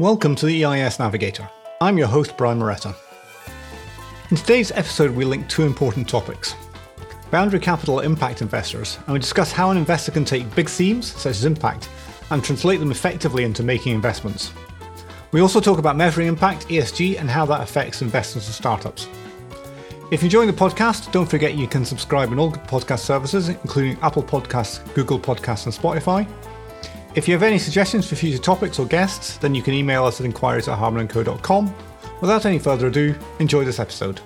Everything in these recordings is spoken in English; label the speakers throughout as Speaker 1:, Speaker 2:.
Speaker 1: Welcome to the EIS Navigator. I'm your host, Brian Moretta. In today's episode, we link two important topics boundary capital impact investors, and we discuss how an investor can take big themes, such as impact, and translate them effectively into making investments. We also talk about measuring impact, ESG, and how that affects investments and startups. If you're enjoying the podcast, don't forget you can subscribe on all podcast services, including Apple Podcasts, Google Podcasts, and Spotify. If you have any suggestions for future topics or guests, then you can email us at inquiries at hardmanandco.com. Without any further ado, enjoy this episode.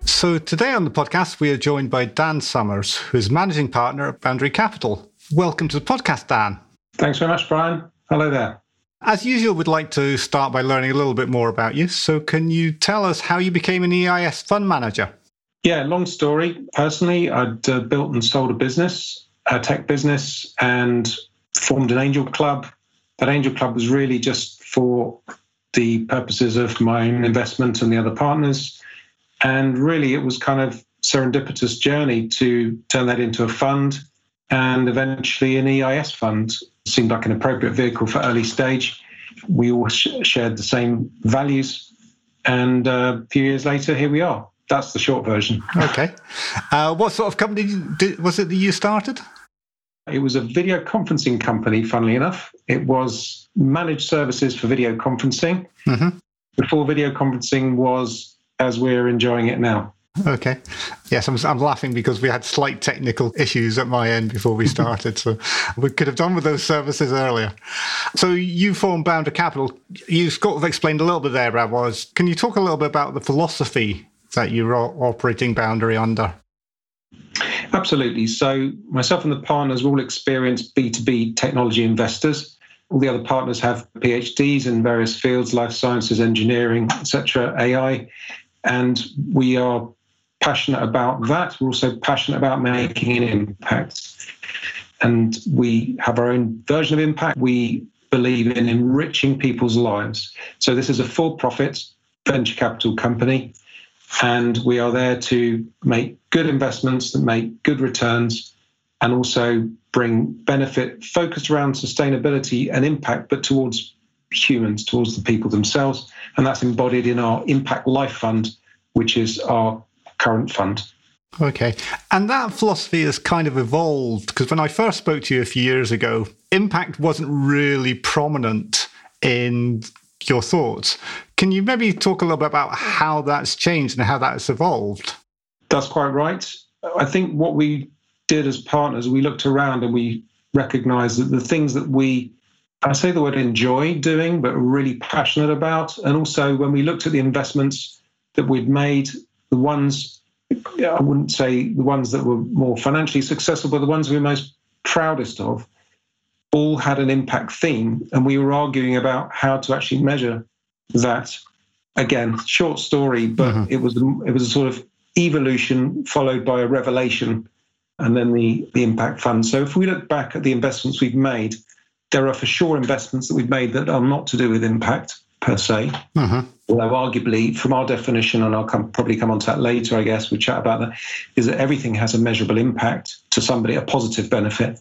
Speaker 1: So, today on the podcast, we are joined by Dan Somers, who is managing partner at Boundary Capital. Welcome to the podcast, Dan.
Speaker 2: Thanks very much, Brian. Hello there.
Speaker 1: As usual, we'd like to start by learning a little bit more about you. So, can you tell us how you became an EIS fund manager?
Speaker 2: Yeah, long story. Personally, I'd uh, built and sold a business a tech business and formed an angel club. That angel club was really just for the purposes of my own investment and the other partners. And really, it was kind of serendipitous journey to turn that into a fund and eventually an EIS fund. seemed like an appropriate vehicle for early stage. We all sh- shared the same values. And uh, a few years later, here we are. That's the short version.
Speaker 1: Okay. Uh, what sort of company did, was it that you started?
Speaker 2: It was a video conferencing company, funnily enough. It was managed services for video conferencing mm-hmm. before video conferencing was as we're enjoying it now.
Speaker 1: Okay. Yes, I'm, I'm, laughing because we had slight technical issues at my end before we started. so we could have done with those services earlier. So you formed Boundary Capital. You sort of explained a little bit there, Brad, was can you talk a little bit about the philosophy that you're operating Boundary under?
Speaker 2: Absolutely. So, myself and the partners are all experienced B2B technology investors. All the other partners have PhDs in various fields life sciences, engineering, etc., AI. And we are passionate about that. We're also passionate about making an impact. And we have our own version of impact. We believe in enriching people's lives. So, this is a for profit venture capital company and we are there to make good investments that make good returns and also bring benefit focused around sustainability and impact, but towards humans, towards the people themselves. And that's embodied in our Impact Life Fund, which is our current fund.
Speaker 1: Okay. And that philosophy has kind of evolved because when I first spoke to you a few years ago, impact wasn't really prominent in your thoughts. Can you maybe talk a little bit about how that's changed and how that's evolved?
Speaker 2: That's quite right. I think what we did as partners, we looked around and we recognized that the things that we, I say the word enjoy doing, but really passionate about, and also when we looked at the investments that we'd made, the ones, I wouldn't say the ones that were more financially successful, but the ones we were most proudest of, all had an impact theme, and we were arguing about how to actually measure that. Again, short story, but mm-hmm. it was it was a sort of evolution followed by a revelation, and then the the impact fund. So if we look back at the investments we've made, there are for sure investments that we've made that are not to do with impact per se. Mm-hmm. Although arguably, from our definition, and I'll come, probably come on to that later, I guess we'll chat about that, is that everything has a measurable impact to somebody, a positive benefit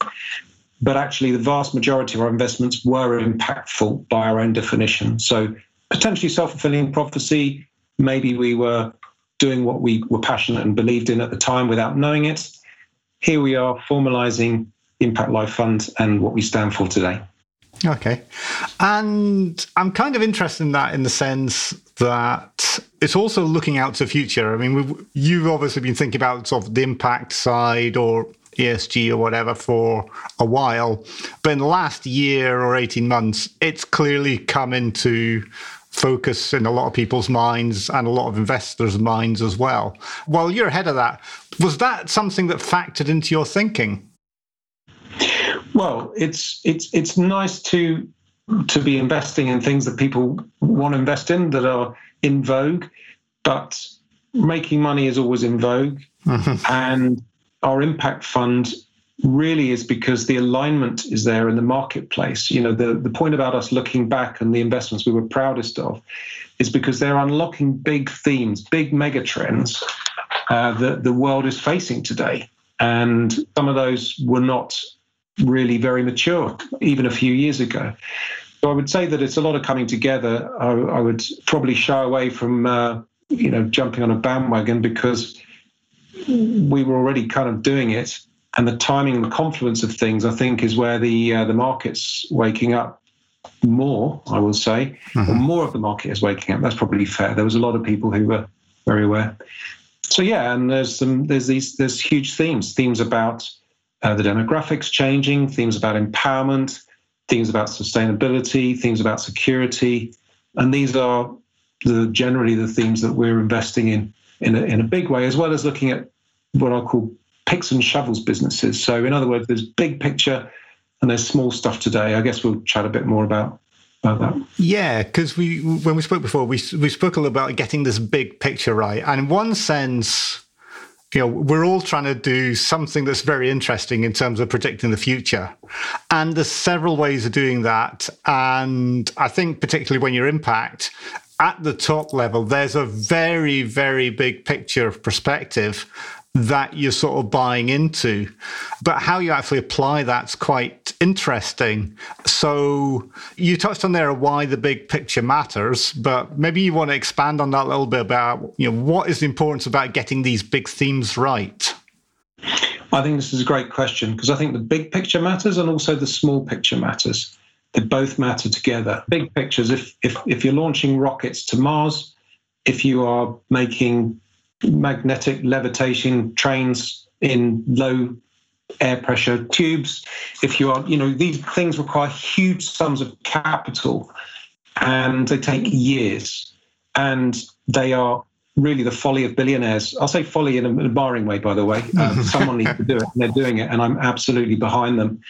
Speaker 2: but actually the vast majority of our investments were impactful by our own definition. So potentially self-fulfilling prophecy, maybe we were doing what we were passionate and believed in at the time without knowing it. Here we are formalizing Impact Life Fund and what we stand for today.
Speaker 1: Okay. And I'm kind of interested in that in the sense that it's also looking out to the future. I mean, you've obviously been thinking about sort of the impact side or ESG or whatever for a while. But in the last year or 18 months, it's clearly come into focus in a lot of people's minds and a lot of investors' minds as well. While you're ahead of that, was that something that factored into your thinking?
Speaker 2: Well, it's it's it's nice to to be investing in things that people want to invest in that are in vogue, but making money is always in vogue. Mm-hmm. And our impact fund really is because the alignment is there in the marketplace. You know, the, the point about us looking back and the investments we were proudest of is because they're unlocking big themes, big mega trends uh, that the world is facing today. And some of those were not really very mature even a few years ago. So I would say that it's a lot of coming together. I, I would probably shy away from uh, you know jumping on a bandwagon because we were already kind of doing it, and the timing and the confluence of things, I think, is where the uh, the market's waking up more. I will say, mm-hmm. or more of the market is waking up. That's probably fair. There was a lot of people who were very aware. So yeah, and there's some there's these there's huge themes themes about uh, the demographics changing, themes about empowerment, themes about sustainability, themes about security, and these are the generally the themes that we're investing in in a, in a big way, as well as looking at what I'll call picks and shovels businesses. So in other words, there's big picture and there's small stuff today. I guess we'll chat a bit more about that.
Speaker 1: Yeah, because we when we spoke before, we we spoke a little about getting this big picture right, and in one sense you know, we're all trying to do something that's very interesting in terms of predicting the future. And there's several ways of doing that. And I think, particularly when you're impact, at the top level, there's a very, very big picture of perspective that you're sort of buying into. But how you actually apply that's quite interesting. So you touched on there why the big picture matters, but maybe you want to expand on that a little bit about you know what is the importance about getting these big themes right.
Speaker 2: I think this is a great question because I think the big picture matters and also the small picture matters. They both matter together. Big pictures, if if if you're launching rockets to Mars, if you are making magnetic levitation trains in low air pressure tubes. If you are, you know, these things require huge sums of capital and they take years and they are really the folly of billionaires. I'll say folly in an admiring way, by the way. Um, someone needs to do it and they're doing it and I'm absolutely behind them.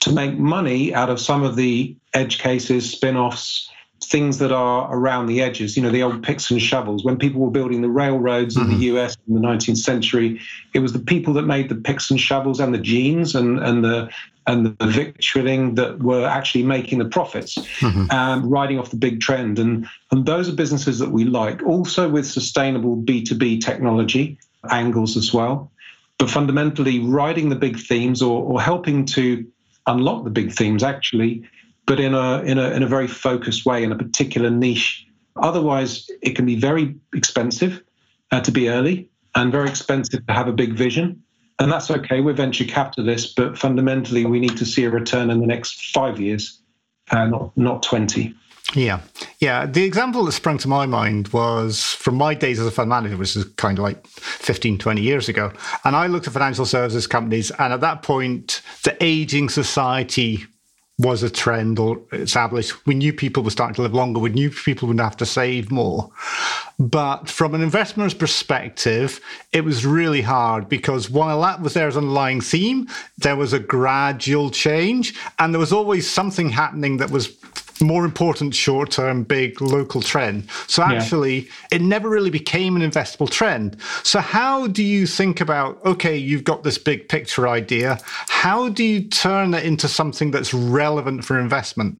Speaker 2: To make money out of some of the edge cases, spin offs, things that are around the edges, you know, the old picks and shovels. When people were building the railroads mm-hmm. in the mm-hmm. US in the 19th century, it was the people that made the picks and shovels and the jeans and, and the and the victualling that were actually making the profits, mm-hmm. um, riding off the big trend. And, and those are businesses that we like, also with sustainable B2B technology angles as well. But fundamentally, riding the big themes or, or helping to unlock the big themes actually but in a in a in a very focused way in a particular niche. Otherwise, it can be very expensive uh, to be early and very expensive to have a big vision. And that's okay. We're venture capitalists, but fundamentally, we need to see a return in the next five years, uh, not not twenty.
Speaker 1: Yeah. Yeah. The example that sprung to my mind was from my days as a fund manager, which is kind of like 15, 20 years ago. And I looked at financial services companies. And at that point, the aging society was a trend or established. We knew people were starting to live longer. We knew people would have to save more. But from an investor's perspective, it was really hard because while that was there as an underlying theme, there was a gradual change and there was always something happening that was more important short term, big local trend. So actually, yeah. it never really became an investable trend. So, how do you think about, okay, you've got this big picture idea. How do you turn it into something that's relevant for investment?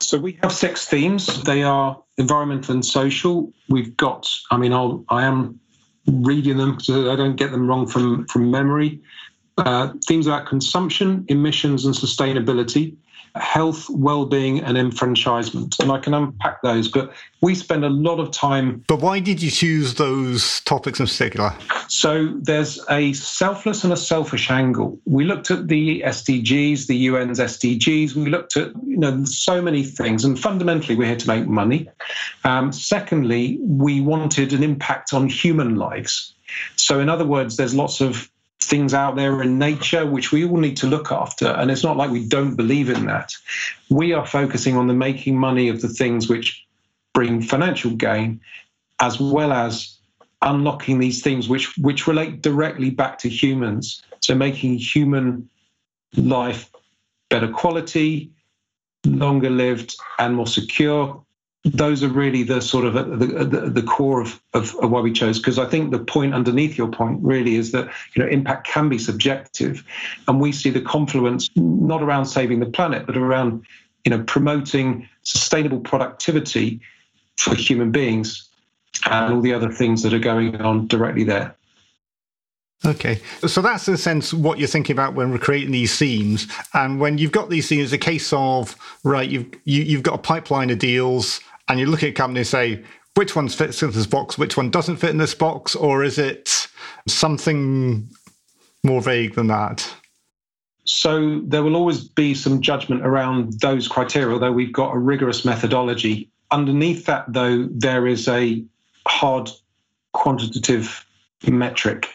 Speaker 2: So, we have six themes. They are environmental and social. We've got, I mean, I'll, I am reading them so I don't get them wrong from, from memory. Uh, themes about consumption, emissions, and sustainability health, well-being, and enfranchisement. And I can unpack those, but we spend a lot of time.
Speaker 1: But why did you choose those topics in particular?
Speaker 2: So there's a selfless and a selfish angle. We looked at the SDGs, the UN's SDGs. We looked at you know so many things, and fundamentally we're here to make money. Um, secondly, we wanted an impact on human lives. So in other words, there's lots of things out there in nature which we all need to look after. And it's not like we don't believe in that. We are focusing on the making money of the things which bring financial gain, as well as unlocking these things which which relate directly back to humans. So making human life better quality, longer lived, and more secure, those are really the sort of uh, the, uh, the, the core of, of, of, why we chose because i think the point underneath your point really is that you know impact can be subjective. And we see the confluence not around saving the planet but around you know promoting sustainable productivity for human beings and all the other things that are going on directly there.
Speaker 1: Okay, so that's in a sense what you're thinking about when we're creating these themes, and when you've got these themes, a case of right, you've you, have you have got a pipeline of deals, and you look at a company and say which one fits in this box, which one doesn't fit in this box, or is it something more vague than that?
Speaker 2: So there will always be some judgment around those criteria, although we've got a rigorous methodology. Underneath that, though, there is a hard quantitative metric,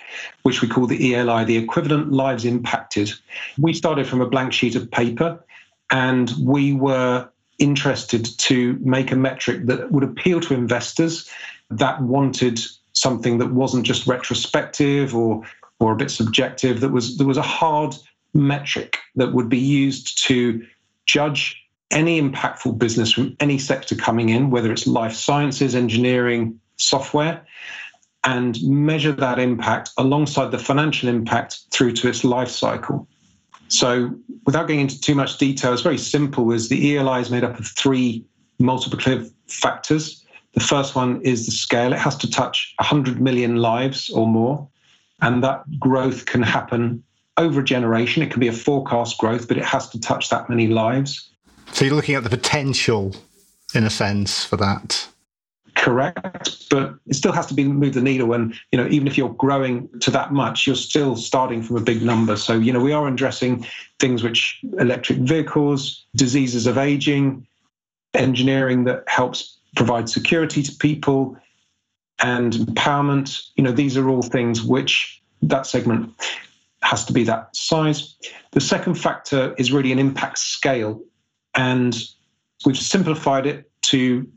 Speaker 2: which we call the ELI, the equivalent lives impacted. We started from a blank sheet of paper and we were interested to make a metric that would appeal to investors that wanted something that wasn't just retrospective or or a bit subjective that was there was a hard metric that would be used to judge any impactful business from any sector coming in, whether it's life sciences, engineering, software, and measure that impact alongside the financial impact through to its life cycle. So, without getting into too much detail, it's very simple. Is the ELI is made up of three multiplicative factors. The first one is the scale. It has to touch 100 million lives or more, and that growth can happen over a generation. It can be a forecast growth, but it has to touch that many lives.
Speaker 1: So you're looking at the potential, in a sense, for that
Speaker 2: correct, but it still has to be move the needle. And you know, even if you're growing to that much, you're still starting from a big number. So you know, we are addressing things which electric vehicles, diseases of aging, engineering that helps provide security to people, and empowerment. You know, these are all things which that segment has to be that size. The second factor is really an impact scale, and we've simplified it to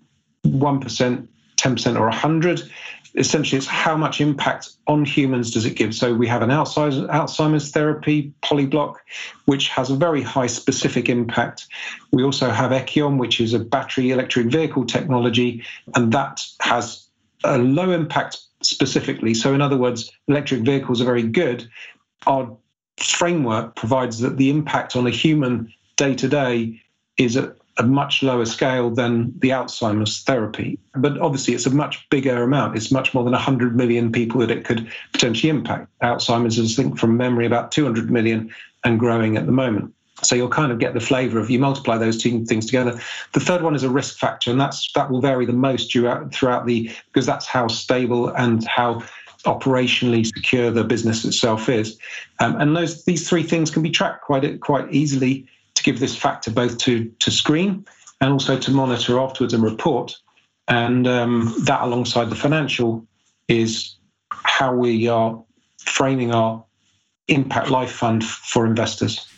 Speaker 2: 1%, 10%, or 100. Essentially, it's how much impact on humans does it give. So we have an Alzheimer's, therapy, Polyblock, which has a very high specific impact. We also have Echion, which is a battery electric vehicle technology, and that has a low impact specifically. So in other words, electric vehicles are very good. Our framework provides that the impact on a human day to day is at a much lower scale than the Alzheimer's therapy. But obviously, it's a much bigger amount. It's much more than 100 million people that it could potentially impact. Alzheimer's is, I think, from memory, about 200 million and growing at the moment. So you'll kind of get the flavour of you multiply those two things together. The third one is a risk factor, and that's that will vary the most throughout throughout the because that's how stable and how operationally secure the business itself is. Um, and those these three things can be tracked quite quite easily give this factor both to, to screen and also to monitor afterwards and report. And um, that, alongside the financial, is how we are framing our impact life fund for investors.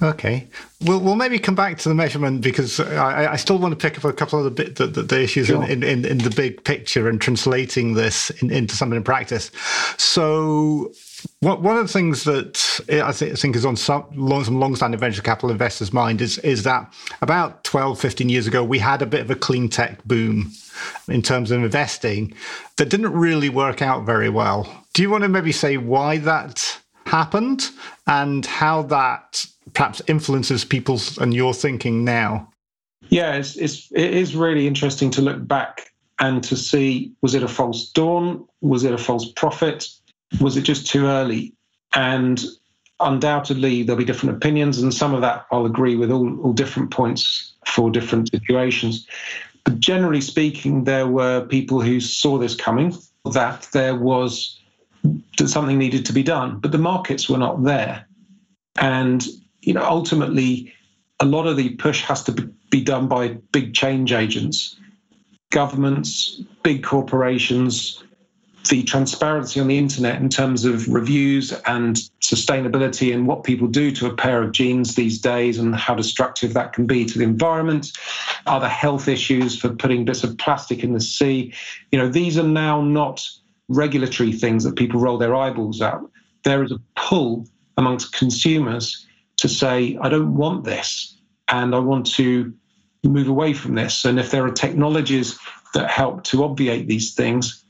Speaker 1: Okay, we'll we'll maybe come back to the measurement because I, I still want to pick up a couple of the bit the, the, the issues sure. in, in, in the big picture and translating this in, into something in practice. So one of the things that I think is on some, some long-standing venture capital investors' mind is, is that about 12, 15 years ago, we had a bit of a clean tech boom in terms of investing that didn't really work out very well. Do you want to maybe say why that happened and how that perhaps influences people's and your thinking now?
Speaker 2: Yeah, it's, it's, it is really interesting to look back and to see was it a false dawn? Was it a false prophet? Was it just too early? And undoubtedly, there'll be different opinions, and some of that I'll agree with all, all different points for different situations. But generally speaking, there were people who saw this coming, that there was that something needed to be done, but the markets were not there. And you know, ultimately, a lot of the push has to be done by big change agents, governments, big corporations, the transparency on the internet in terms of reviews and sustainability and what people do to a pair of jeans these days and how destructive that can be to the environment other health issues for putting bits of plastic in the sea. You know these are now not regulatory things that people roll their eyeballs at. There is a pull amongst consumers to say i don't want this and i want to move away from this. And if there are technologies that help to obviate these things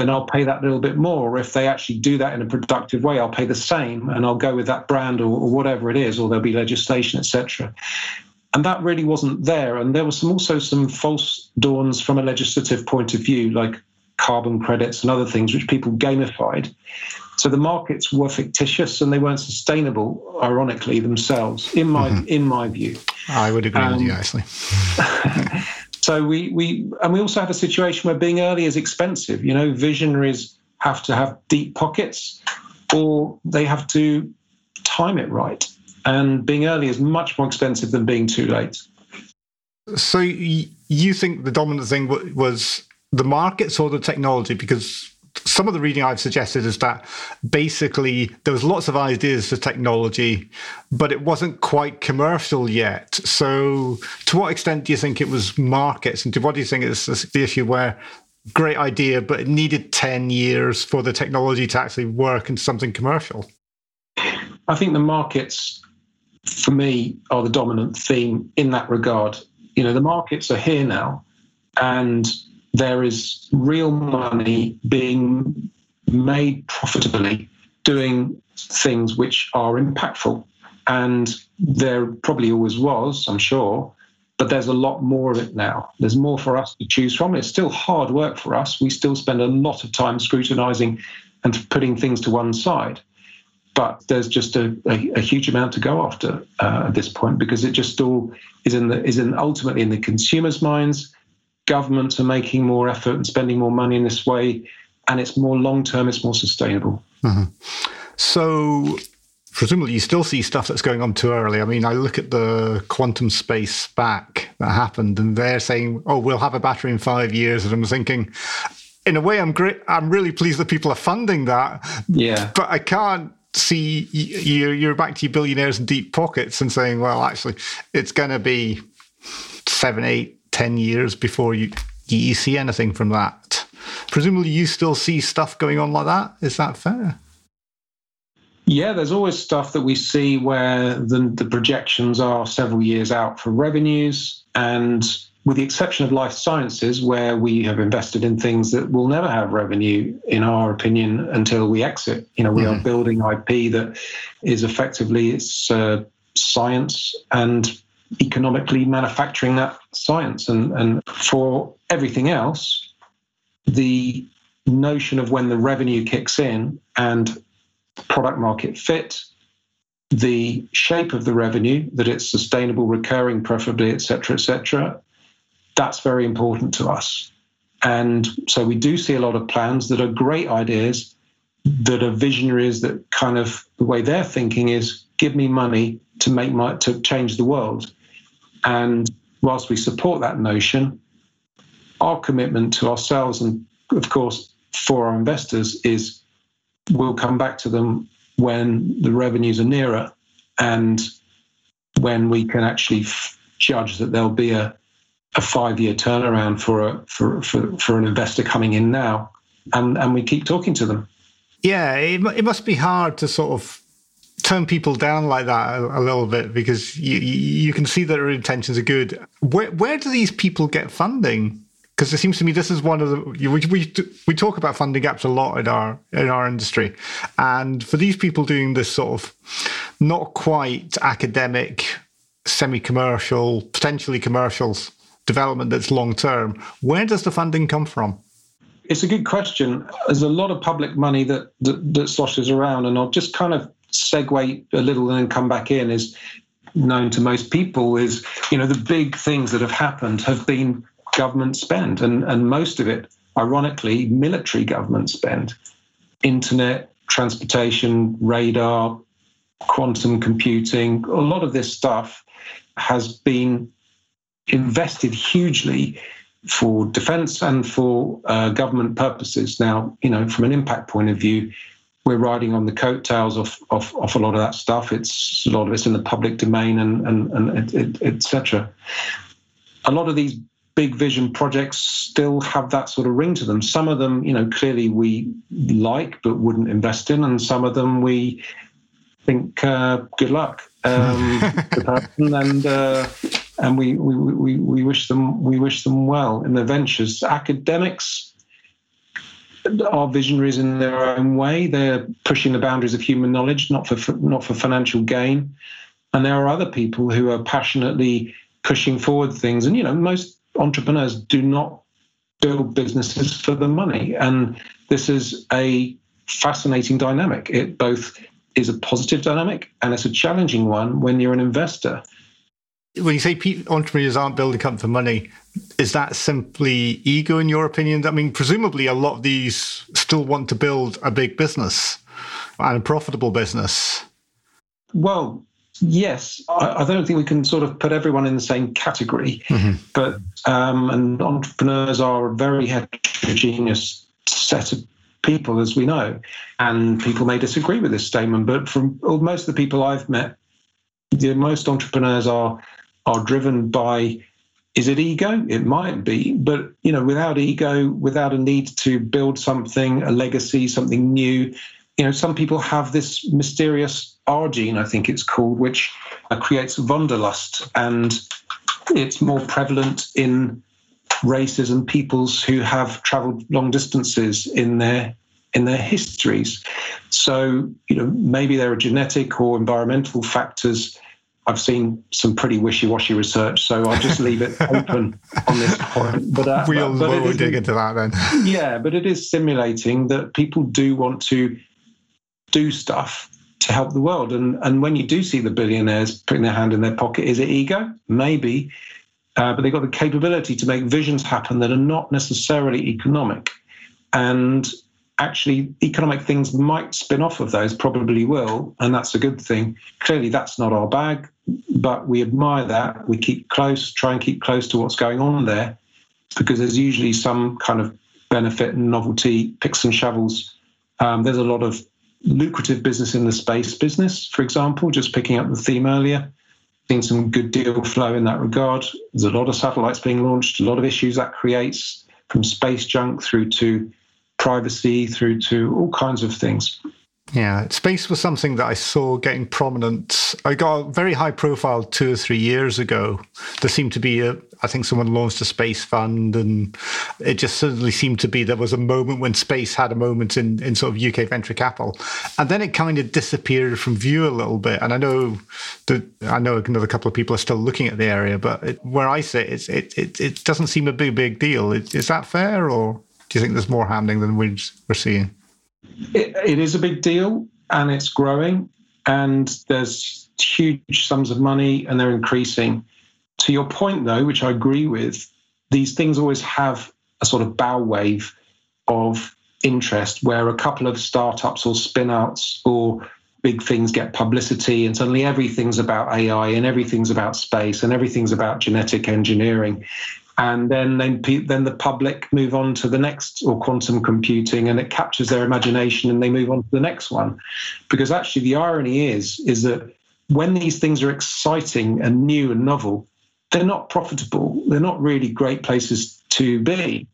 Speaker 2: then I'll pay that little bit more. Or if they actually do that in a productive way, I'll pay the same and I'll go with that brand or, or whatever it is, or there'll be legislation, etc. And that really wasn't there. And there was some, also some false dawns from a legislative point of view, like carbon credits and other things, which people gamified. So the markets were fictitious and they weren't sustainable, ironically themselves, in my mm-hmm. in my view.
Speaker 1: I would agree um, with you, um, actually.
Speaker 2: so we we and we also have a situation where being early is expensive. You know, visionaries have to have deep pockets, or they have to time it right. And being early is much more expensive than being too late.
Speaker 1: So you think the dominant thing was the markets or the technology? Because some of the reading I've suggested is that basically there was lots of ideas for technology, but it wasn't quite commercial yet. So, to what extent do you think it was markets, and to what do you think is the issue where great idea, but it needed ten years for the technology to actually work into something commercial?
Speaker 2: I think the markets, for me, are the dominant theme in that regard. You know, the markets are here now, and there is real money being made profitably doing things which are impactful. And there probably always was, I'm sure, but there's a lot more of it now. There's more for us to choose from. It's still hard work for us. We still spend a lot of time scrutinizing and putting things to one side. But there's just a, a, a huge amount to go after uh, at this point because it just all is in the is in ultimately in the consumer's minds governments are making more effort and spending more money in this way, and it's more long term, it's more sustainable.
Speaker 1: Mm-hmm. So, presumably, you still see stuff that's going on too early. I mean, I look at the QuantumScape SPAC that happened, and they're saying, "Oh, we'll have a battery in five years," and I'm thinking. In a way, I'm great. I'm really pleased that people are funding that.
Speaker 2: Yeah,
Speaker 1: but I can't see you. You're back to your billionaires in deep pockets and saying, "Well, actually, it's going to be seven, eight, 10 years before you, you see anything from that. Presumably, you still see stuff going on like that. Is that fair?
Speaker 2: Yeah, there's always stuff that we see where the, the projections are several years out for revenues. And with the exception of life sciences, where we have invested in things that will never have revenue, in our opinion, until we exit. You know, we mm-hmm. are building IP that is effectively it's uh, science and economically manufacturing that science. And, and for everything else, the notion of when the revenue kicks in and product market fit, the shape of the revenue, that it's sustainable, recurring, preferably, et cetera, et cetera, that's very important to us. And so we do see a lot of plans that are great ideas, that are visionaries, that kind of the way they're thinking is give me money to make my to change the world. And whilst we support that notion, our commitment to ourselves and, of course, for our investors is we'll come back to them when the revenues are nearer and when we can actually f- judge that there'll be a, a five year turnaround for, a, for, for, for an investor coming in now. And, and we keep talking to them.
Speaker 1: Yeah, it, it must be hard to sort of turn people down like that a, a, little bit because you you can see that their intentions are good. Where where do these people get funding? Because it seems to me this is one of the we, we we talk about funding gaps a lot in our in our industry, and for these people doing this sort of not quite academic, semi-commercial, potentially commercials development that's long term, where does the funding come from?
Speaker 2: It's a good question. There's a lot of public money that, that, that sloshes around, and I'll just kind of segue a little and then come back in is known to most people is you know the big things that have happened have been government spend and and most of it ironically military government spend. Internet transportation radar quantum computing a lot of this stuff has been invested hugely for defense and for uh, government purposes. Now you know from an impact point of view we're riding on the coattails of, of, of a lot of that stuff. It's a lot of it's in the public domain and and and etc. A lot of these big vision projects still have that sort of ring to them. Some of them, you know, clearly we like but wouldn't invest in, and some of them we think uh, good luck um, and uh, and we, we we we wish them we wish them well in their ventures. Academics are visionaries in their own way. They're pushing the boundaries of human knowledge, not for not for financial gain. And there are other people who are passionately pushing forward things. And you know, most entrepreneurs do not build businesses for the money. And this is a fascinating dynamic. It both is a positive dynamic and it's a challenging one when you're an investor.
Speaker 1: When you say entrepreneurs aren't building up for money, is that simply ego, in your opinion? I mean, presumably a lot of these still want to build a big business and a profitable business.
Speaker 2: Well, yes, I, I, don't think we can sort of put everyone in the same category, mm-hmm. but um, and entrepreneurs are a very heterogeneous set of people, as we know, and people may disagree with this statement. But from most of the people I've met, the, most entrepreneurs are are driven by is it ego? It might be, but you know, without ego, without a need to build something, a legacy, something new, you know, some people have this mysterious R gene, I think it's called, which creates wanderlust, and it's more prevalent in races and peoples who have travelled long distances in their in their histories. So, you know, maybe there are genetic or environmental factors. I've seen some pretty wishy-washy research, so I'll just leave it open on this point.
Speaker 1: But uh, we'll, but, but we'll dig into that then.
Speaker 2: yeah, but it is simulating that people do want to do stuff to help the world. And and when you do see the billionaires putting their hand in their pocket, is it ego? Maybe, uh, but they've got the capability to make visions happen that are not necessarily economic. And actually, economic things might spin off of those, probably will, and that's a good thing. Clearly, that's not our bag, but we admire that. We keep close, try and keep close to what's going on there, because there's usually some kind of benefit and novelty, picks and shovels. Um, there's a lot of lucrative business in the space business, for example, just picking up the theme earlier. Seen some good deal flow in that regard. There's a lot of satellites being launched, a lot of issues that creates from space junk through to privacy, through to all kinds of things.
Speaker 1: Yeah, space was something that I saw getting prominent. I got very high profile two or three years ago. There seemed to be a, I think someone launched a space fund, and it just suddenly seemed to be there was a moment when space had a moment in, in sort of UK venture capital, and then it kind of disappeared from view a little bit. And I know that I know another couple of people are still looking at the area, but it, where I sit, it, it it it doesn't seem a big big deal. Is that fair, or do you think there's more handling than we're seeing?
Speaker 2: it, it is a big deal and it's growing and there's huge sums of money and they're increasing. To your point, though, which I agree with, these things always have a sort of bow wave of interest where a couple of startups or spin outs or big things get publicity and suddenly everything's about AI and everything's about space and everything's about genetic engineering and then then then the public move on to the next or quantum computing and it captures their imagination and they move on to the next one. Because actually the irony is is that when these things are exciting and new and novel they're not profitable. They're not really great places to be.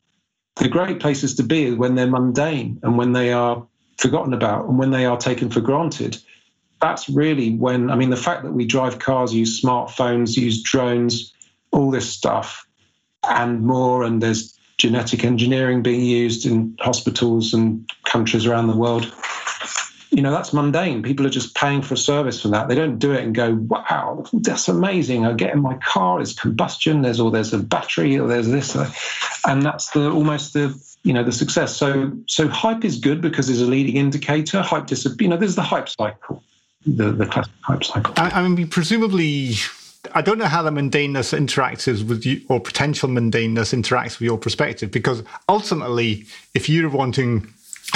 Speaker 2: The great places to be is when they're mundane and when they are forgotten about and when they are taken for granted. That's really when i mean the fact that we drive cars use smartphones use drones all this stuff and more. And there's genetic engineering being used in hospitals and countries around the world. You know, that's mundane. People are just paying for a service for that. They don't do it and go, wow, that's amazing. I get in my car, it's combustion, there's or there's a battery, or there's this. And that's the almost the you know the success. So so hype is good because it's a leading indicator. Hype dis you know, there's the hype cycle, the, the classic hype cycle. I,
Speaker 1: I mean we presumably I don't know how the mundaneness interacts with you, or potential mundaneness interacts with your perspective, because ultimately, if you're wanting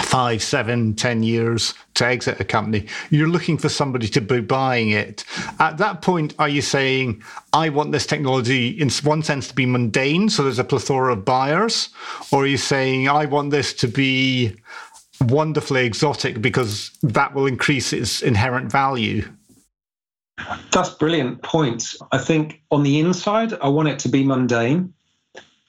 Speaker 1: five, seven, ten years to exit a company, you're looking for somebody to be buying it. At that point, are you saying, I want this technology in one sense to be mundane, so there's a plethora of buyers? Or are you saying, I want this to be wonderfully exotic because that will increase its inherent value?
Speaker 2: That's brilliant point. I think on the inside, I want it to be mundane.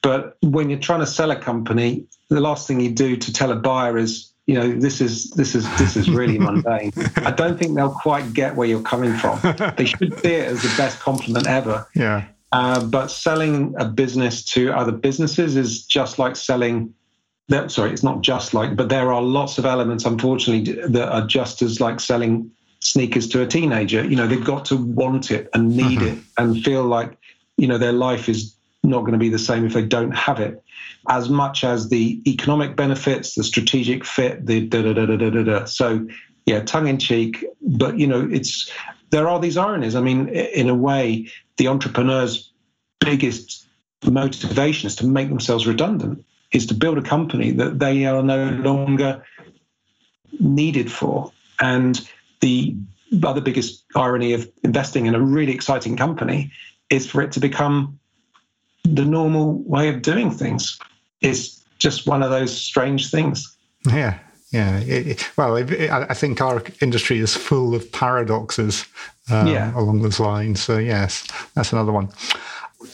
Speaker 2: But when you're trying to sell a company, the last thing you do to tell a buyer is, you know, this is this is this is really mundane. I don't think they'll quite get where you're coming from. They should see it as the best compliment ever.
Speaker 1: Yeah.
Speaker 2: Uh, but selling a business to other businesses is just like selling. That, sorry, it's not just like, but there are lots of elements, unfortunately, that are just as like selling sneakers to a teenager. You know, they've got to want it and need mm-hmm. it and feel like, you know, their life is not going to be the same if they don't have it. As much as the economic benefits, the strategic fit, the da da da da da da. da. So, yeah, tongue in cheek, but you know, it's there are these ironies. I mean, in a way, the entrepreneur's biggest motivation is to make themselves redundant, is to build a company that they are no longer needed for. And the other biggest irony of investing in a really exciting company is for it to become the normal way of doing things. It's just one of those strange things.
Speaker 1: Yeah, yeah. It, well, it, it, I think our industry is full of paradoxes um, yeah. along those lines. So, yes, that's another one.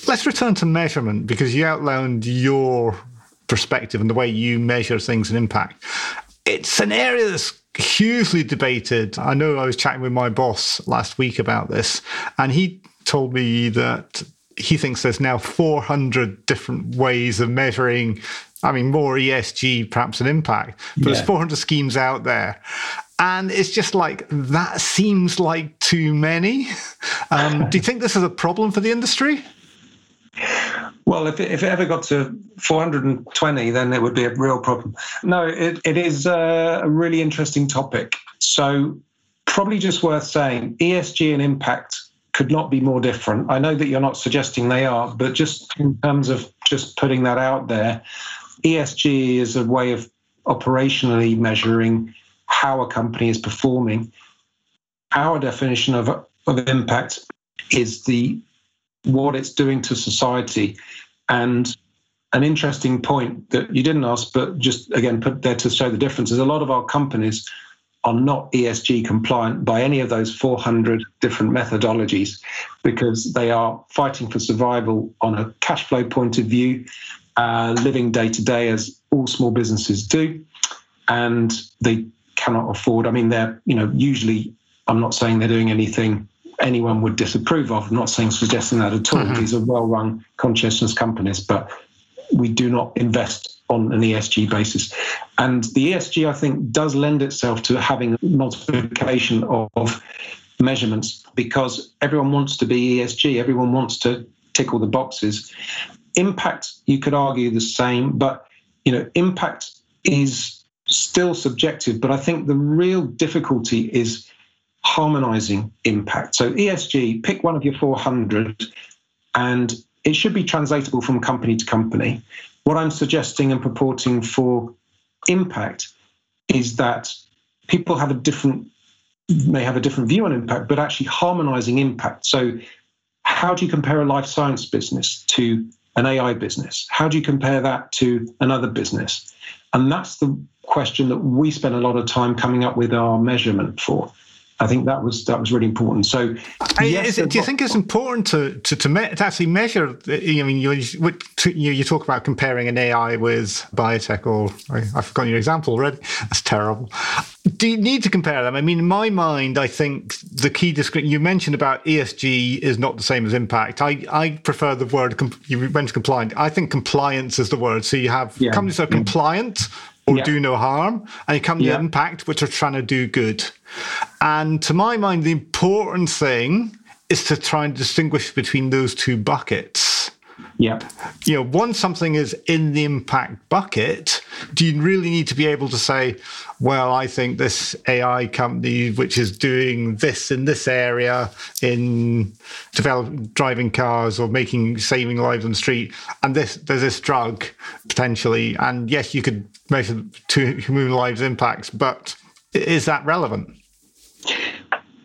Speaker 1: Let's return to measurement because you outlined your perspective and the way you measure things and impact. It's an area that's hugely debated. I know I was chatting with my boss last week about this, and he told me that he thinks there's now 400 different ways of measuring. I mean, more ESG, perhaps an impact, but yeah. there's 400 schemes out there. And it's just like, that seems like too many. Um, do you think this is a problem for the industry?
Speaker 2: Well, if it, if it ever got to 420, then it would be a real problem. No, it, it is uh, a really interesting topic. So, probably just worth saying ESG and impact could not be more different. I know that you're not suggesting they are, but just in terms of just putting that out there, ESG is a way of operationally measuring how a company is performing. Our definition of, of impact is the what it's doing to society. And an interesting point that you didn't ask, but just again put there to show the difference is a lot of our companies are not ESG compliant by any of those 400 different methodologies because they are fighting for survival on a cash flow point of view, uh, living day to day as all small businesses do. And they cannot afford, I mean, they're, you know, usually, I'm not saying they're doing anything anyone would disapprove of. I'm not saying suggesting that at all. Mm-hmm. These are well run conscientious companies, but we do not invest on an ESG basis. And the ESG, I think, does lend itself to having multiplication of, of measurements because everyone wants to be ESG, everyone wants to tick all the boxes. Impact, you could argue the same, but you know, impact is still subjective. But I think the real difficulty is harmonizing impact. So ESG, pick one of your 400 and it should be translatable from company to company. What I'm suggesting and purporting for impact is that people have a different may have a different view on impact, but actually harmonizing impact. So how do you compare a life science business to an AI business? How do you compare that to another business? And that's the question that we spend a lot of time coming up with our measurement for. I think that was that was really important. So,
Speaker 1: yes, it, do you think it's important to to to, me, to actually measure? I mean, you, you you talk about comparing an AI with biotech, or I've forgotten your example already. That's terrible. Do you need to compare them? I mean, in my mind, I think the key description you mentioned about ESG is not the same as impact. I, I prefer the word you went compliant. I think compliance is the word. So you have yeah. companies that are compliant or yeah. do no harm, and you come to yeah. impact, which are trying to do good. And to my mind, the important thing is to try and distinguish between those two buckets.
Speaker 2: Yep.
Speaker 1: You know, once something is in the impact bucket, do you really need to be able to say, well, I think this AI company, which is doing this in this area in developing driving cars or making saving lives on the street, and this there's this drug potentially, and yes, you could measure two human lives impacts, but is that relevant?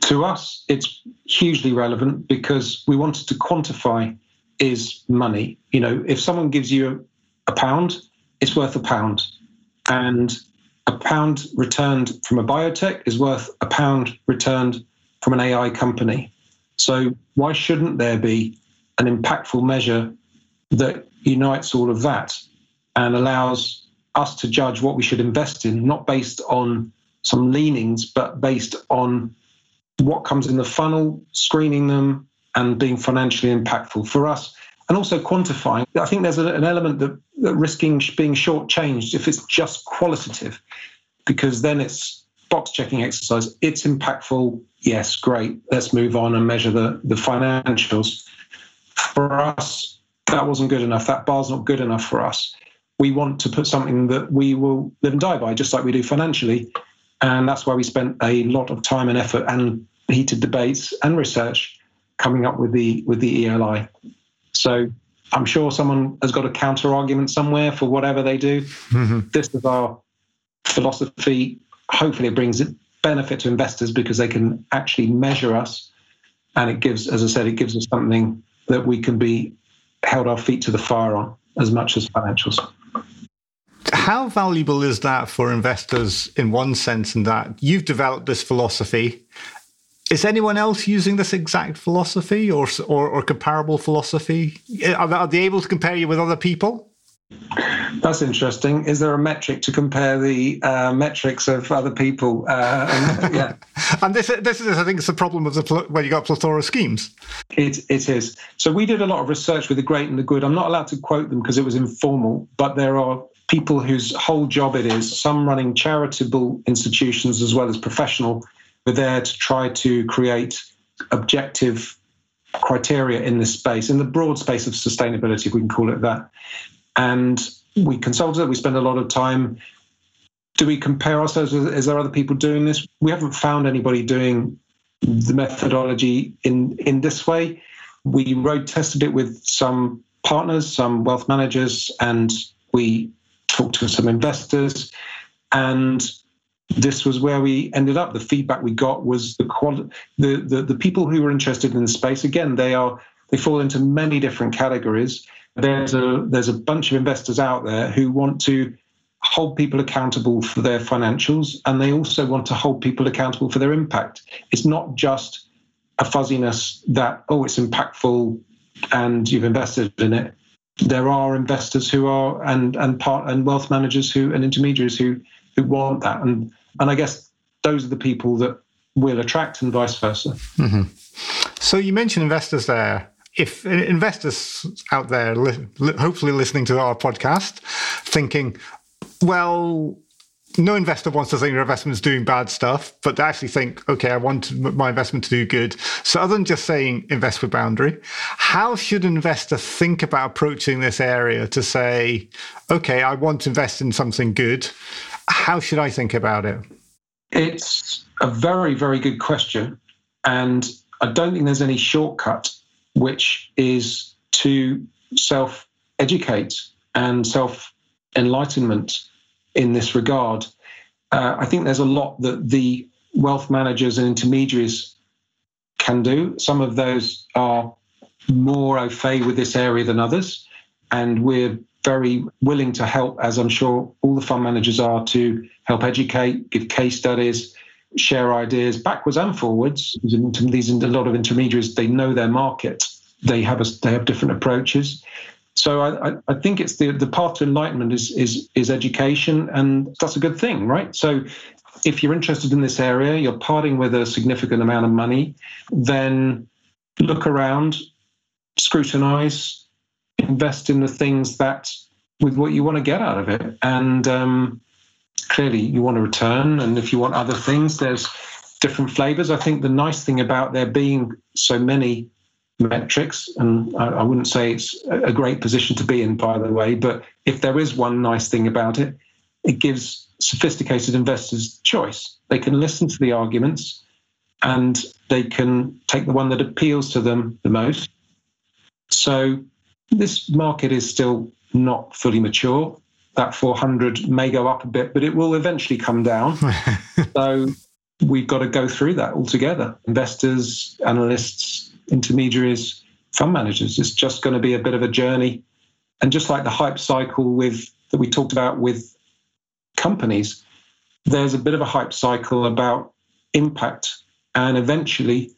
Speaker 2: To us, it's hugely relevant because we wanted to quantify is money. You know, if someone gives you a pound, it's worth a pound. And a pound returned from a biotech is worth a pound returned from an AI company. So why shouldn't there be an impactful measure that unites all of that and allows us to judge what we should invest in, not based on some leanings, but based on what comes in the funnel, screening them, and being financially impactful for us, and also quantifying. I think there's an element that, that risking being shortchanged if it's just qualitative, because then it's box checking exercise. It's impactful. Yes, great. Let's move on and measure the, the financials. For us, that wasn't good enough. That bar's not good enough for us. We want to put something that we will live and die by, just like we do financially. And that's why we spent a lot of time and effort and heated debates and research coming up with the with the ELI. So I'm sure someone has got a counter argument somewhere for whatever they do. Mm-hmm. This is our philosophy. Hopefully, it brings benefit to investors because they can actually measure us, and it gives, as I said, it gives us something that we can be held our feet to the fire on as much as financials.
Speaker 1: How valuable is that for investors in one sense, in that you've developed this philosophy? Is anyone else using this exact philosophy or, or, or comparable philosophy? Are, are they able to compare you with other people?
Speaker 2: That's interesting. Is there a metric to compare the uh, metrics of other people? Uh,
Speaker 1: and, yeah, and this this is I think it's the problem of the when you got plethora of schemes.
Speaker 2: It it is. So we did a lot of research with the great and the good. I'm not allowed to quote them because it was informal, but there are people whose whole job it is. Some running charitable institutions as well as professional. We're there to try to create objective criteria in this space, in the broad space of sustainability, if we can call it that. And we consulted, we spend a lot of time. Do we compare ourselves? Is there other people doing this? We haven't found anybody doing the methodology in, in this way. We road tested it with some partners, some wealth managers, and we talked to some investors. And this was where we ended up. The feedback we got was the quality, the, the, the people who were interested in the space. Again, they are they fall into many different categories there's a there's a bunch of investors out there who want to hold people accountable for their financials and they also want to hold people accountable for their impact it's not just a fuzziness that oh it's impactful and you've invested in it there are investors who are and and part and wealth managers who and intermediaries who who want that. And and i guess those are the people that will attract and vice versa. Mm-hmm.
Speaker 1: so you mentioned investors there. If investors out there, li- hopefully listening to our podcast, thinking, well, no investor wants to think their investment is doing bad stuff, but they actually think, okay, I want my investment to do good. So, other than just saying invest with boundary, how should an investor think about approaching this area to say, okay, I want to invest in something good? How should I think about it?
Speaker 2: It's a very, very good question. And I don't think there's any shortcut which is to self educate and self enlightenment in this regard. Uh, I think there's a lot that the wealth managers and intermediaries can do. Some of those are more au fait with this area than others. And we're very willing to help, as I'm sure all the fund managers are, to help educate, give case studies, share ideas backwards and forwards. These a lot of intermediaries they know their market. They have a, they have different approaches. So I, I think it's the the path to enlightenment is is is education, and that's a good thing, right? So if you're interested in this area, you're parting with a significant amount of money, then look around, scrutinize, invest in the things that with what you want to get out of it, and um, clearly you want a return. And if you want other things, there's different flavors. I think the nice thing about there being so many metrics, and I, I wouldn't say it's a great position to be in, by the way, but if there is one nice thing about it, it gives sophisticated investors choice. They can listen to the arguments and they can take the one that appeals to them the most. So this market is still not fully mature that 400 may go up a bit, but it will eventually come down. so we've got to go through that all together. Investors, analysts, intermediaries, fund managers. It's just going to be a bit of a journey. And just like the hype cycle with that we talked about with companies, there's a bit of a hype cycle about impact. And eventually,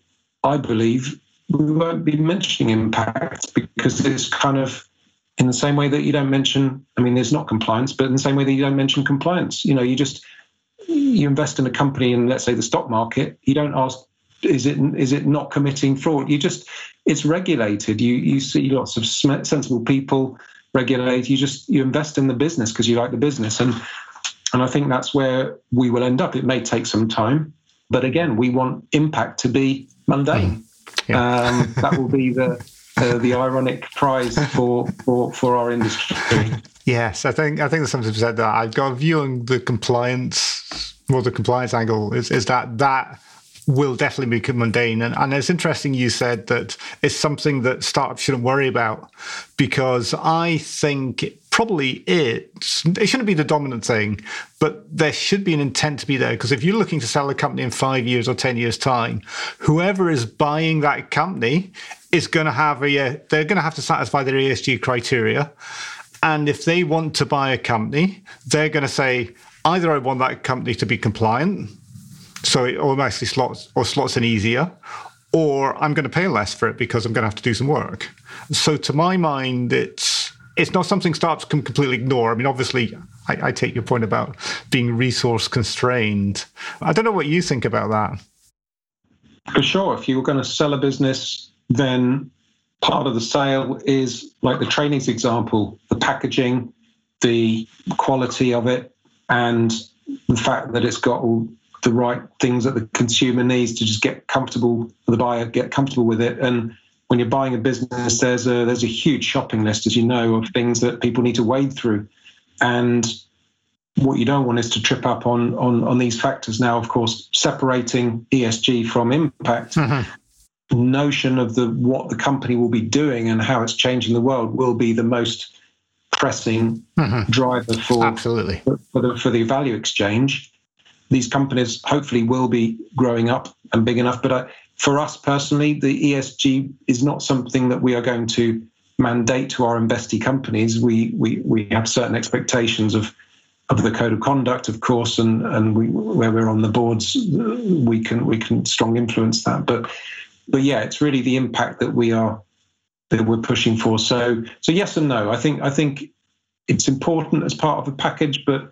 Speaker 2: I believe we won't be mentioning impact because it's kind of in the same way that you don't mention i mean there's not compliance but in the same way that you don't mention compliance you know you just you invest in a company in let's say the stock market you don't ask is it is it not committing fraud? You just it's regulated. You you see lots of sensible people regulate. You just you invest in the business because you like the business. And and i think that's where we will end up. It may take some time but again we want impact to be mundane. Mm. yeah. um, that will be the uh, the ironic prize for, for for our industry.
Speaker 1: Yes, I think I think something said that I've got a view on the compliance, more the compliance angle. Is is that that will definitely become mundane. And, and it's interesting you said that it's something that startups shouldn't worry about because I think it probably is. It shouldn't be the dominant thing, but there should be an intent to be there. Because if you're looking to sell a company in five years or 10 years' time, whoever is buying that company is going to have a, they're going to have to satisfy their ESG criteria. And if they want to buy a company, they're going to say, either I want that company to be compliant, so it automatically slots or slots in easier, or I'm going to pay less for it because I'm going to have to do some work. So to my mind, it's it's not something startups can completely ignore. I mean, obviously, I, I take your point about being resource constrained. I don't know what you think about that.
Speaker 2: For sure, if you were going to sell a business, then part of the sale is like the trainings example, the packaging, the quality of it, and the fact that it's got all the right things that the consumer needs to just get comfortable, the buyer get comfortable with it. And when you're buying a business, there's a there's a huge shopping list, as you know, of things that people need to wade through. And what you don't want is to trip up on on on these factors. Now, of course, separating ESG from impact. Mm-hmm. Notion of the what the company will be doing and how it's changing the world will be the most pressing mm-hmm. driver for
Speaker 1: absolutely
Speaker 2: for, for the for the value exchange these companies hopefully will be growing up and big enough. But I, for us personally, the ESG is not something that we are going to mandate to our investee companies. We we we have certain expectations of of the code of conduct, of course, and and we, where we're on the boards, we can we can strong influence that. But but yeah, it's really the impact that we are that we're pushing for. So so yes and no. I think I think it's important as part of the package, but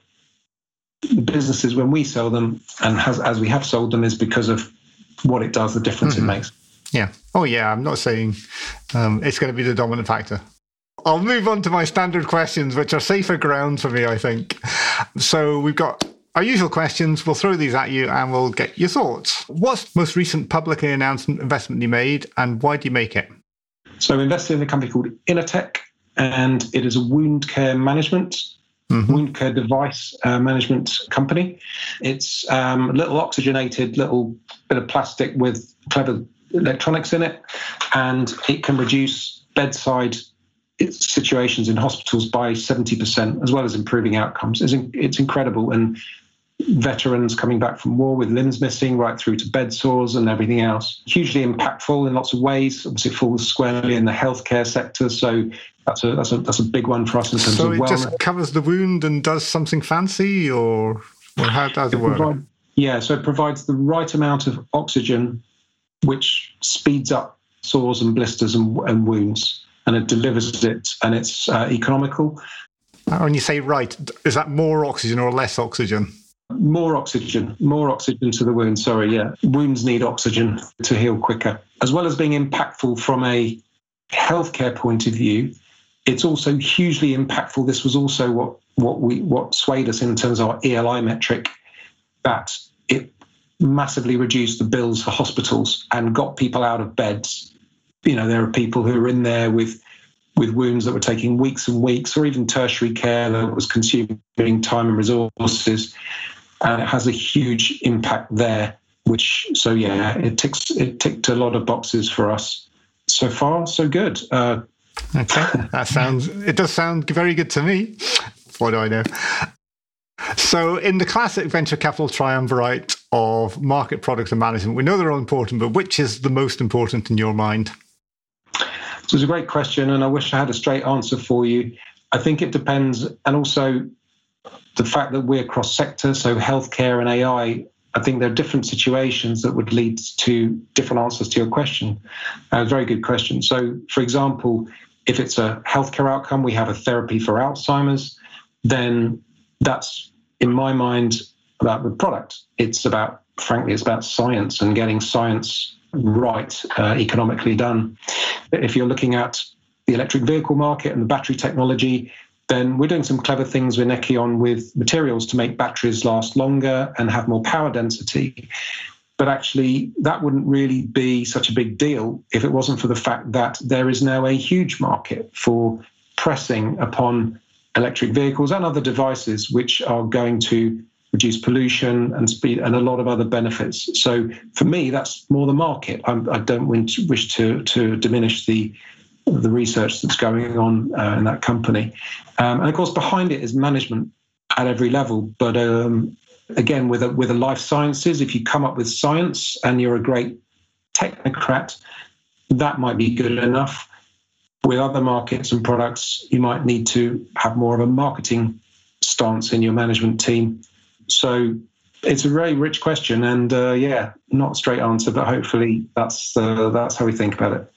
Speaker 2: businesses when we sell them and has, as we have sold them is because of what it does, the difference mm-hmm. it makes.
Speaker 1: Yeah. Oh, yeah. I'm not saying um, it's going to be the dominant factor. I'll move on to my standard questions, which are safer ground for me, I think. So we've got our usual questions. We'll throw these at you and we'll get your thoughts. What's the most recent publicly announced investment you made and why do you make it?
Speaker 2: So I invested in a company called Inotec and it is a wound care management mm-hmm. wound care device uh, management company. It's um, a little oxygenated, little bit of plastic with clever electronics in it, and it can reduce bedside situations in hospitals by 70%, as well as improving outcomes. It's, in, it's incredible. And veterans coming back from war with limbs missing, right through to bed sores and everything else. Hugely impactful in lots of ways. Obviously, it falls squarely in the healthcare sector. So that's a that's a that's a big one for us in terms
Speaker 1: so
Speaker 2: of wellness.
Speaker 1: So it just covers the wound and does something fancy, or or how does it, it work? Provide,
Speaker 2: yeah, so it provides the right amount of oxygen, which speeds up sores and blisters and, and wounds, and it delivers it, and it's uh, economical.
Speaker 1: When you say right, is that more oxygen or less oxygen?
Speaker 2: More oxygen, more oxygen to the wound. Sorry, yeah. Wounds need oxygen to heal quicker, as well as being impactful from a healthcare point of view it's also hugely impactful. This was also what what we what swayed us in terms of our ELI metric that it massively reduced the bills for hospitals and got people out of beds. You know, there are people who are in there with with wounds that were taking weeks and weeks, or even tertiary care that was consuming time and resources, and it has a huge impact there. Which, so yeah, it ticks it ticked a lot of boxes for us. So far, so good. Uh,
Speaker 1: Okay, that sounds, it does sound very good to me. What do I know? So, in the classic venture capital triumvirate of market, product, and management, we know they're all important, but which is the most important in your mind?
Speaker 2: So it's a great question, and I wish I had a straight answer for you. I think it depends, and also the fact that we're cross sector, so healthcare and AI, I think there are different situations that would lead to different answers to your question. Uh, very good question. So, for example, if it's a healthcare outcome, we have a therapy for Alzheimer's, then that's, in my mind, about the product. It's about, frankly, it's about science and getting science right, uh, economically done. If you're looking at the electric vehicle market and the battery technology, then we're doing some clever things with Echion with materials to make batteries last longer and have more power density. But actually, that wouldn't really be such a big deal if it wasn't for the fact that there is now a huge market for pressing upon electric vehicles and other devices which are going to reduce pollution and speed and a lot of other benefits. So for me, that's more the market. I'm, I do not wish to to diminish the the research that's going on uh, in that company, um, and of course behind it is management at every level. But um, again, with a with a life sciences, if you come up with science and you're a great technocrat, that might be good enough. With other markets and products, you might need to have more of a marketing stance in your management team so it's a very rich question, and uh, yeah, not a straight answer, but hopefully that's uh, that's how we think about it.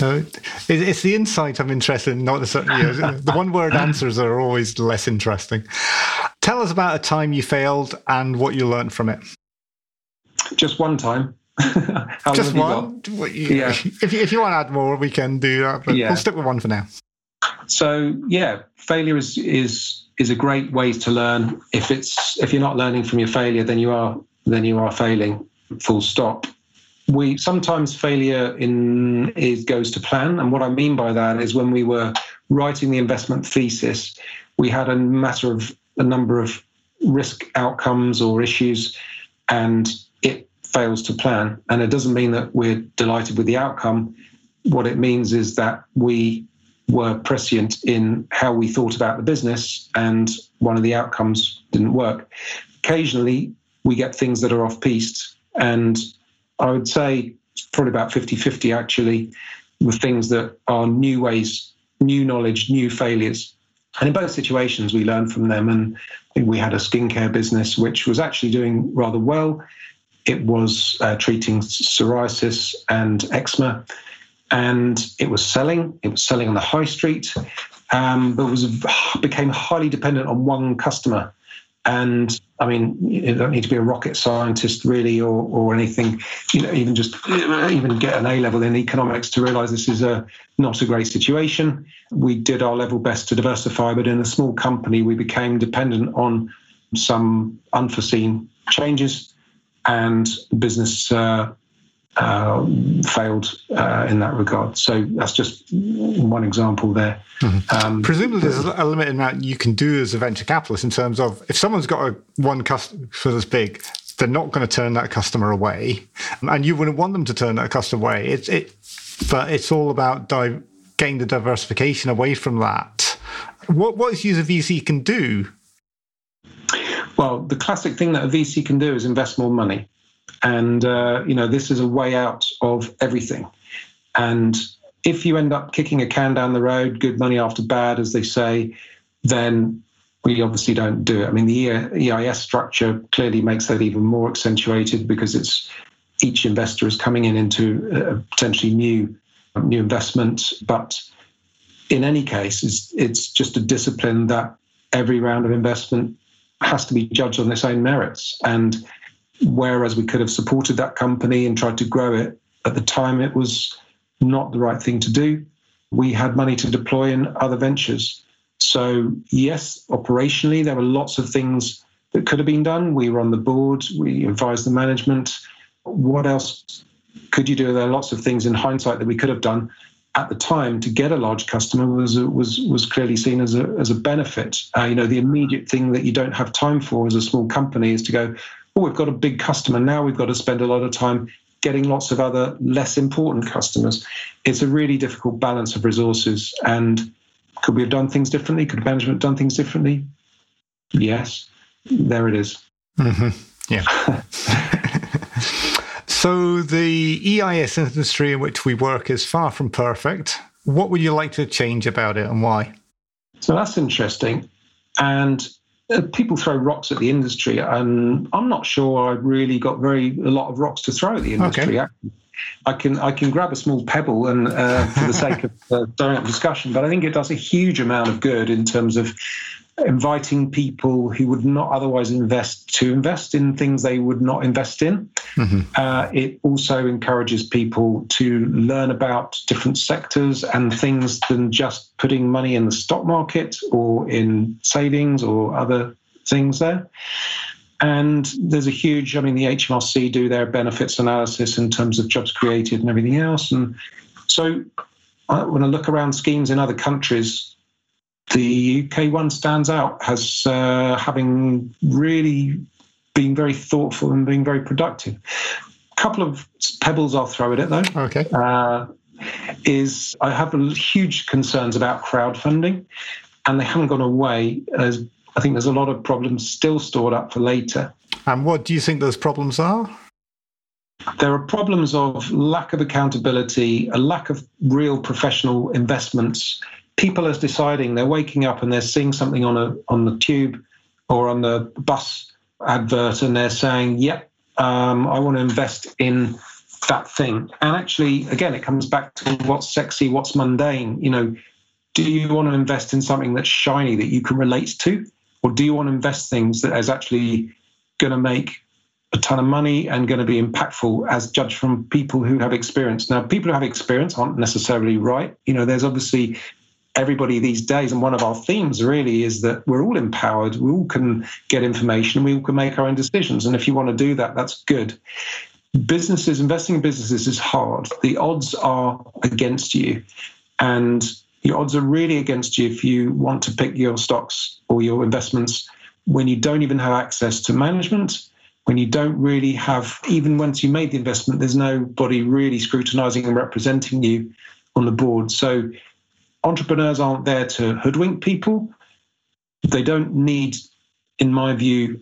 Speaker 1: No, it's the insight I'm interested in, not the you know, the one word answers are always less interesting. Tell us about a time you failed and what you learned from it.
Speaker 2: Just one time.
Speaker 1: Just one? You, yeah. If you, if you want to add more, we can do that, but yeah. we'll stick with one for now.
Speaker 2: So yeah, failure is is is a great way to learn. If it's if you're not learning from your failure, then you are then you are failing. Full stop. We sometimes failure in is goes to plan, and what I mean by that is when we were writing the investment thesis, we had a matter of a number of risk outcomes or issues, and it fails to plan. And it doesn't mean that we're delighted with the outcome. What it means is that we were prescient in how we thought about the business, and one of the outcomes didn't work. Occasionally, we get things that are off piste, and I would say it's probably about 50 50 actually, with things that are new ways, new knowledge, new failures. And in both situations, we learned from them. And we had a skincare business which was actually doing rather well. It was uh, treating psoriasis and eczema and it was selling. It was selling on the high street, um, but was became highly dependent on one customer. And I mean, you don't need to be a rocket scientist really, or or anything. You know, even just even get an A level in economics to realise this is a not a great situation. We did our level best to diversify, but in a small company, we became dependent on some unforeseen changes, and business uh, uh, failed uh, in that regard. So that's just one example there.
Speaker 1: Mm-hmm. Um, Presumably, there's a limited amount you can do as a venture capitalist in terms of if someone's got a one customer that's big, they're not going to turn that customer away, and you wouldn't want them to turn that customer away. It's it, but it's all about di- getting the diversification away from that. What what is user VC can do?
Speaker 2: Well, the classic thing that a VC can do is invest more money. And, uh, you know, this is a way out of everything. And if you end up kicking a can down the road, good money after bad, as they say, then we obviously don't do it. I mean, the EIS structure clearly makes that even more accentuated because it's each investor is coming in into a potentially new new investment. But in any case, it's, it's just a discipline that every round of investment has to be judged on its own merits. And whereas we could have supported that company and tried to grow it at the time it was not the right thing to do. We had money to deploy in other ventures. So yes operationally there were lots of things that could have been done. We were on the board. We advised the management. What else could you do? There are lots of things in hindsight that we could have done. At the time to get a large customer was was was clearly seen as a as a benefit. Uh, you know, the immediate thing that you don't have time for as a small company is to go, oh, we've got a big customer now, we've got to spend a lot of time getting lots of other less important customers. It's a really difficult balance of resources. And could we have done things differently? Could management have done things differently? Yes. There it is.
Speaker 1: Mm-hmm. Yeah. so the EIS industry in which we work is far from perfect. What would you like to change about it and why?
Speaker 2: So that's interesting. And people throw rocks at the industry, and I'm not sure I've really got very a lot of rocks to throw at the industry. Okay. I can I can grab a small pebble and uh, for the sake of uh, direct discussion, but I think it does a huge amount of good in terms of inviting people who would not otherwise invest to invest in things they would not invest in. Mm-hmm. Uh, it also encourages people to learn about different sectors and things than just putting money in the stock market or in savings or other things there. And there's a huge, I mean, the HMRC do their benefits analysis in terms of jobs created and everything else. And so when I look around schemes in other countries, the UK one stands out as uh, having really been very thoughtful and being very productive. A couple of pebbles I'll throw at it though.
Speaker 1: Okay. Uh,
Speaker 2: is I have huge concerns about crowdfunding, and they haven't gone away. As I think there's a lot of problems still stored up for later.
Speaker 1: And what do you think those problems are?
Speaker 2: There are problems of lack of accountability, a lack of real professional investments. People are deciding they're waking up and they're seeing something on a on the tube or on the bus advert, and they're saying, "Yep, um, I want to invest in that thing." And actually, again, it comes back to what's sexy, what's mundane. You know, do you want to invest in something that's shiny that you can relate to, or do you want to invest things that is actually going to make a ton of money and going to be impactful as judged from people who have experience. Now, people who have experience aren't necessarily right. You know, there's obviously everybody these days, and one of our themes really is that we're all empowered. We all can get information. We all can make our own decisions. And if you want to do that, that's good. Businesses, investing in businesses is hard. The odds are against you. And the odds are really against you if you want to pick your stocks or your investments when you don't even have access to management when you don't really have, even once you made the investment, there's nobody really scrutinizing and representing you on the board. So entrepreneurs aren't there to hoodwink people. They don't need, in my view,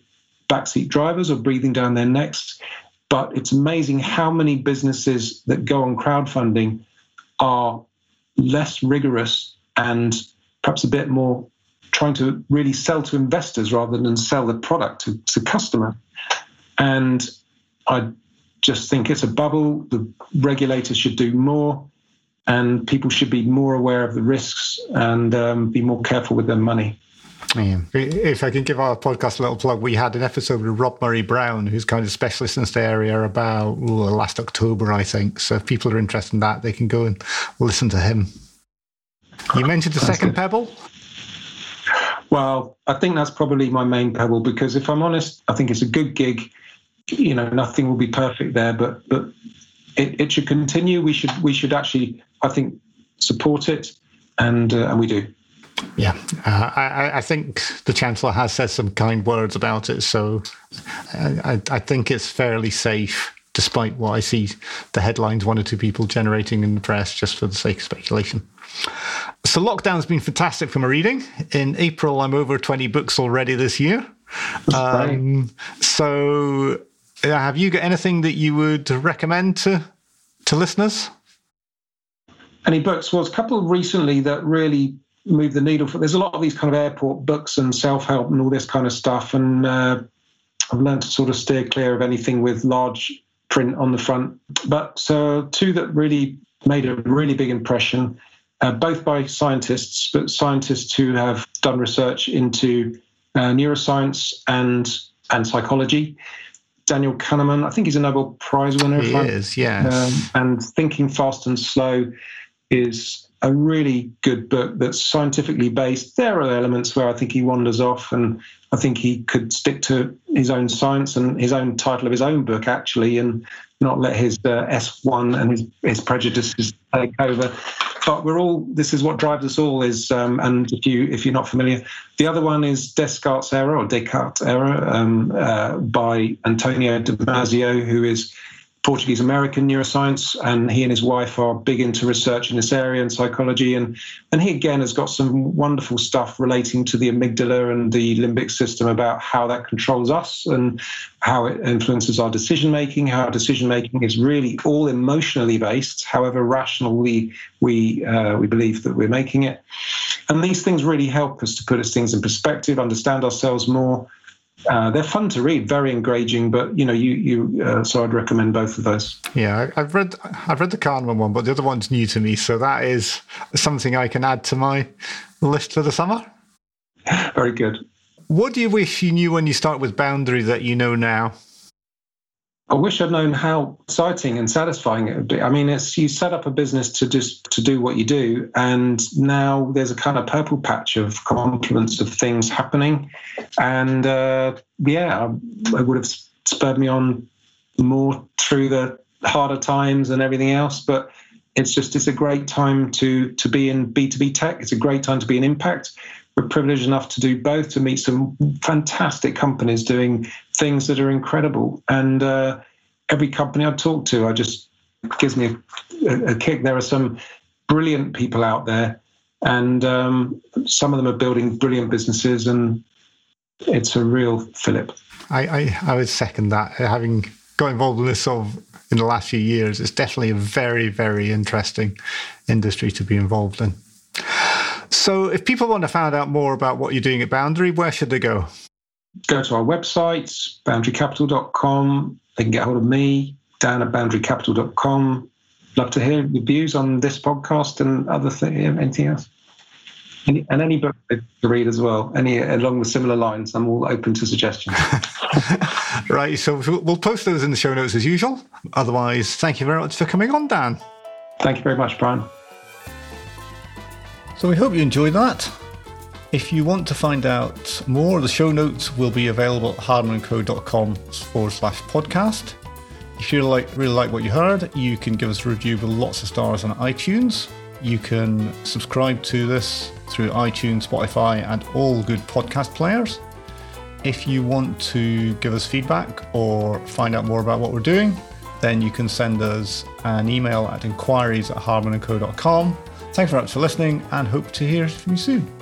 Speaker 2: backseat drivers or breathing down their necks. But it's amazing how many businesses that go on crowdfunding are less rigorous and perhaps a bit more trying to really sell to investors rather than sell the product to, to customer. And I just think it's a bubble. The regulators should do more, and people should be more aware of the risks and um, be more careful with their money.
Speaker 1: Yeah. If I can give our podcast a little plug, we had an episode with Rob Murray Brown, who's kind of specialist in this area about ooh, last October, I think. So if people are interested in that, they can go and listen to him. You mentioned the second pebble.
Speaker 2: Well, I think that's probably my main pebble because if I'm honest, I think it's a good gig you know nothing will be perfect there, but but it, it should continue. We should we should actually I think support it, and uh, and we do.
Speaker 1: Yeah, uh, I, I, think the Chancellor has said some kind words about it, so I, I, think it's fairly safe, despite what I see the headlines one or two people generating in the press just for the sake of speculation. So, lockdown's been fantastic for my reading. In April, I'm over 20 books already this year. Um, so, uh, have you got anything that you would recommend to to listeners?
Speaker 2: Any books? Well, a couple recently that really moved the needle. For, there's a lot of these kind of airport books and self help and all this kind of stuff, and uh, I've learned to sort of steer clear of anything with large print on the front. But uh, two that really made a really big impression, uh, both by scientists, but scientists who have done research into uh, neuroscience and and psychology. Daniel Kahneman. I think he's a Nobel Prize winner.
Speaker 1: He is, yes. Um,
Speaker 2: and Thinking Fast and Slow is a really good book that's scientifically based. There are elements where I think he wanders off, and I think he could stick to his own science and his own title of his own book, actually, and not let his uh, S1 and his, his prejudices take over. But we're all. This is what drives us all. Is um, and if you if you're not familiar, the other one is Descartes' error or Descartes' error um, uh, by Antonio Damasio, who is Portuguese American neuroscience, and he and his wife are big into research in this area and psychology. And, and he again has got some wonderful stuff relating to the amygdala and the limbic system about how that controls us and how it influences our decision making, how decision making is really all emotionally based, however rational we, we, uh, we believe that we're making it. And these things really help us to put us things in perspective, understand ourselves more, uh, they're fun to read, very engaging. But you know, you you uh, so I'd recommend both of those.
Speaker 1: Yeah, I've read I've read the Kahneman one, but the other one's new to me, so that is something I can add to my list for the summer.
Speaker 2: Very good.
Speaker 1: What do you wish you knew when you start with Boundary that you know now?
Speaker 2: I wish I'd known how exciting and satisfying it would be. I mean, it's you set up a business to just to do what you do, and now there's a kind of purple patch of confluence of things happening, and uh, yeah, it would have spurred me on more through the harder times and everything else. But it's just it's a great time to to be in B2B tech. It's a great time to be in impact. We're privileged enough to do both, to meet some fantastic companies doing things that are incredible. And uh, every company I talk to, I just gives me a, a, kick. There are some brilliant people out there, and um, some of them are building brilliant businesses, and it's a real fillip.
Speaker 1: I, I, I would second that. Having got involved in this sort of in the last few years, it's definitely a very, very interesting industry to be involved in. So, if people want to find out more about what you're doing at Boundary, where should they go?
Speaker 2: Go to our website, boundarycapital.com. They can get hold of me, Dan at boundarycapital.com. Love to hear your views on this podcast and other things, anything else. Any, and any book to read as well, any along the similar lines. I'm all open to suggestions.
Speaker 1: right, so we'll post those in the show notes as usual. Otherwise, thank you very much for coming on, Dan.
Speaker 2: Thank you very much, Brian.
Speaker 1: So we hope you enjoyed that. If you want to find out more, the show notes will be available at hardmanandco.com forward slash podcast. If you like, really like what you heard, you can give us a review with lots of stars on iTunes. You can subscribe to this through iTunes, Spotify, and all good podcast players. If you want to give us feedback or find out more about what we're doing, then you can send us an email at inquiries at hardmanandco.com. Thanks very much for listening and hope to hear from you soon.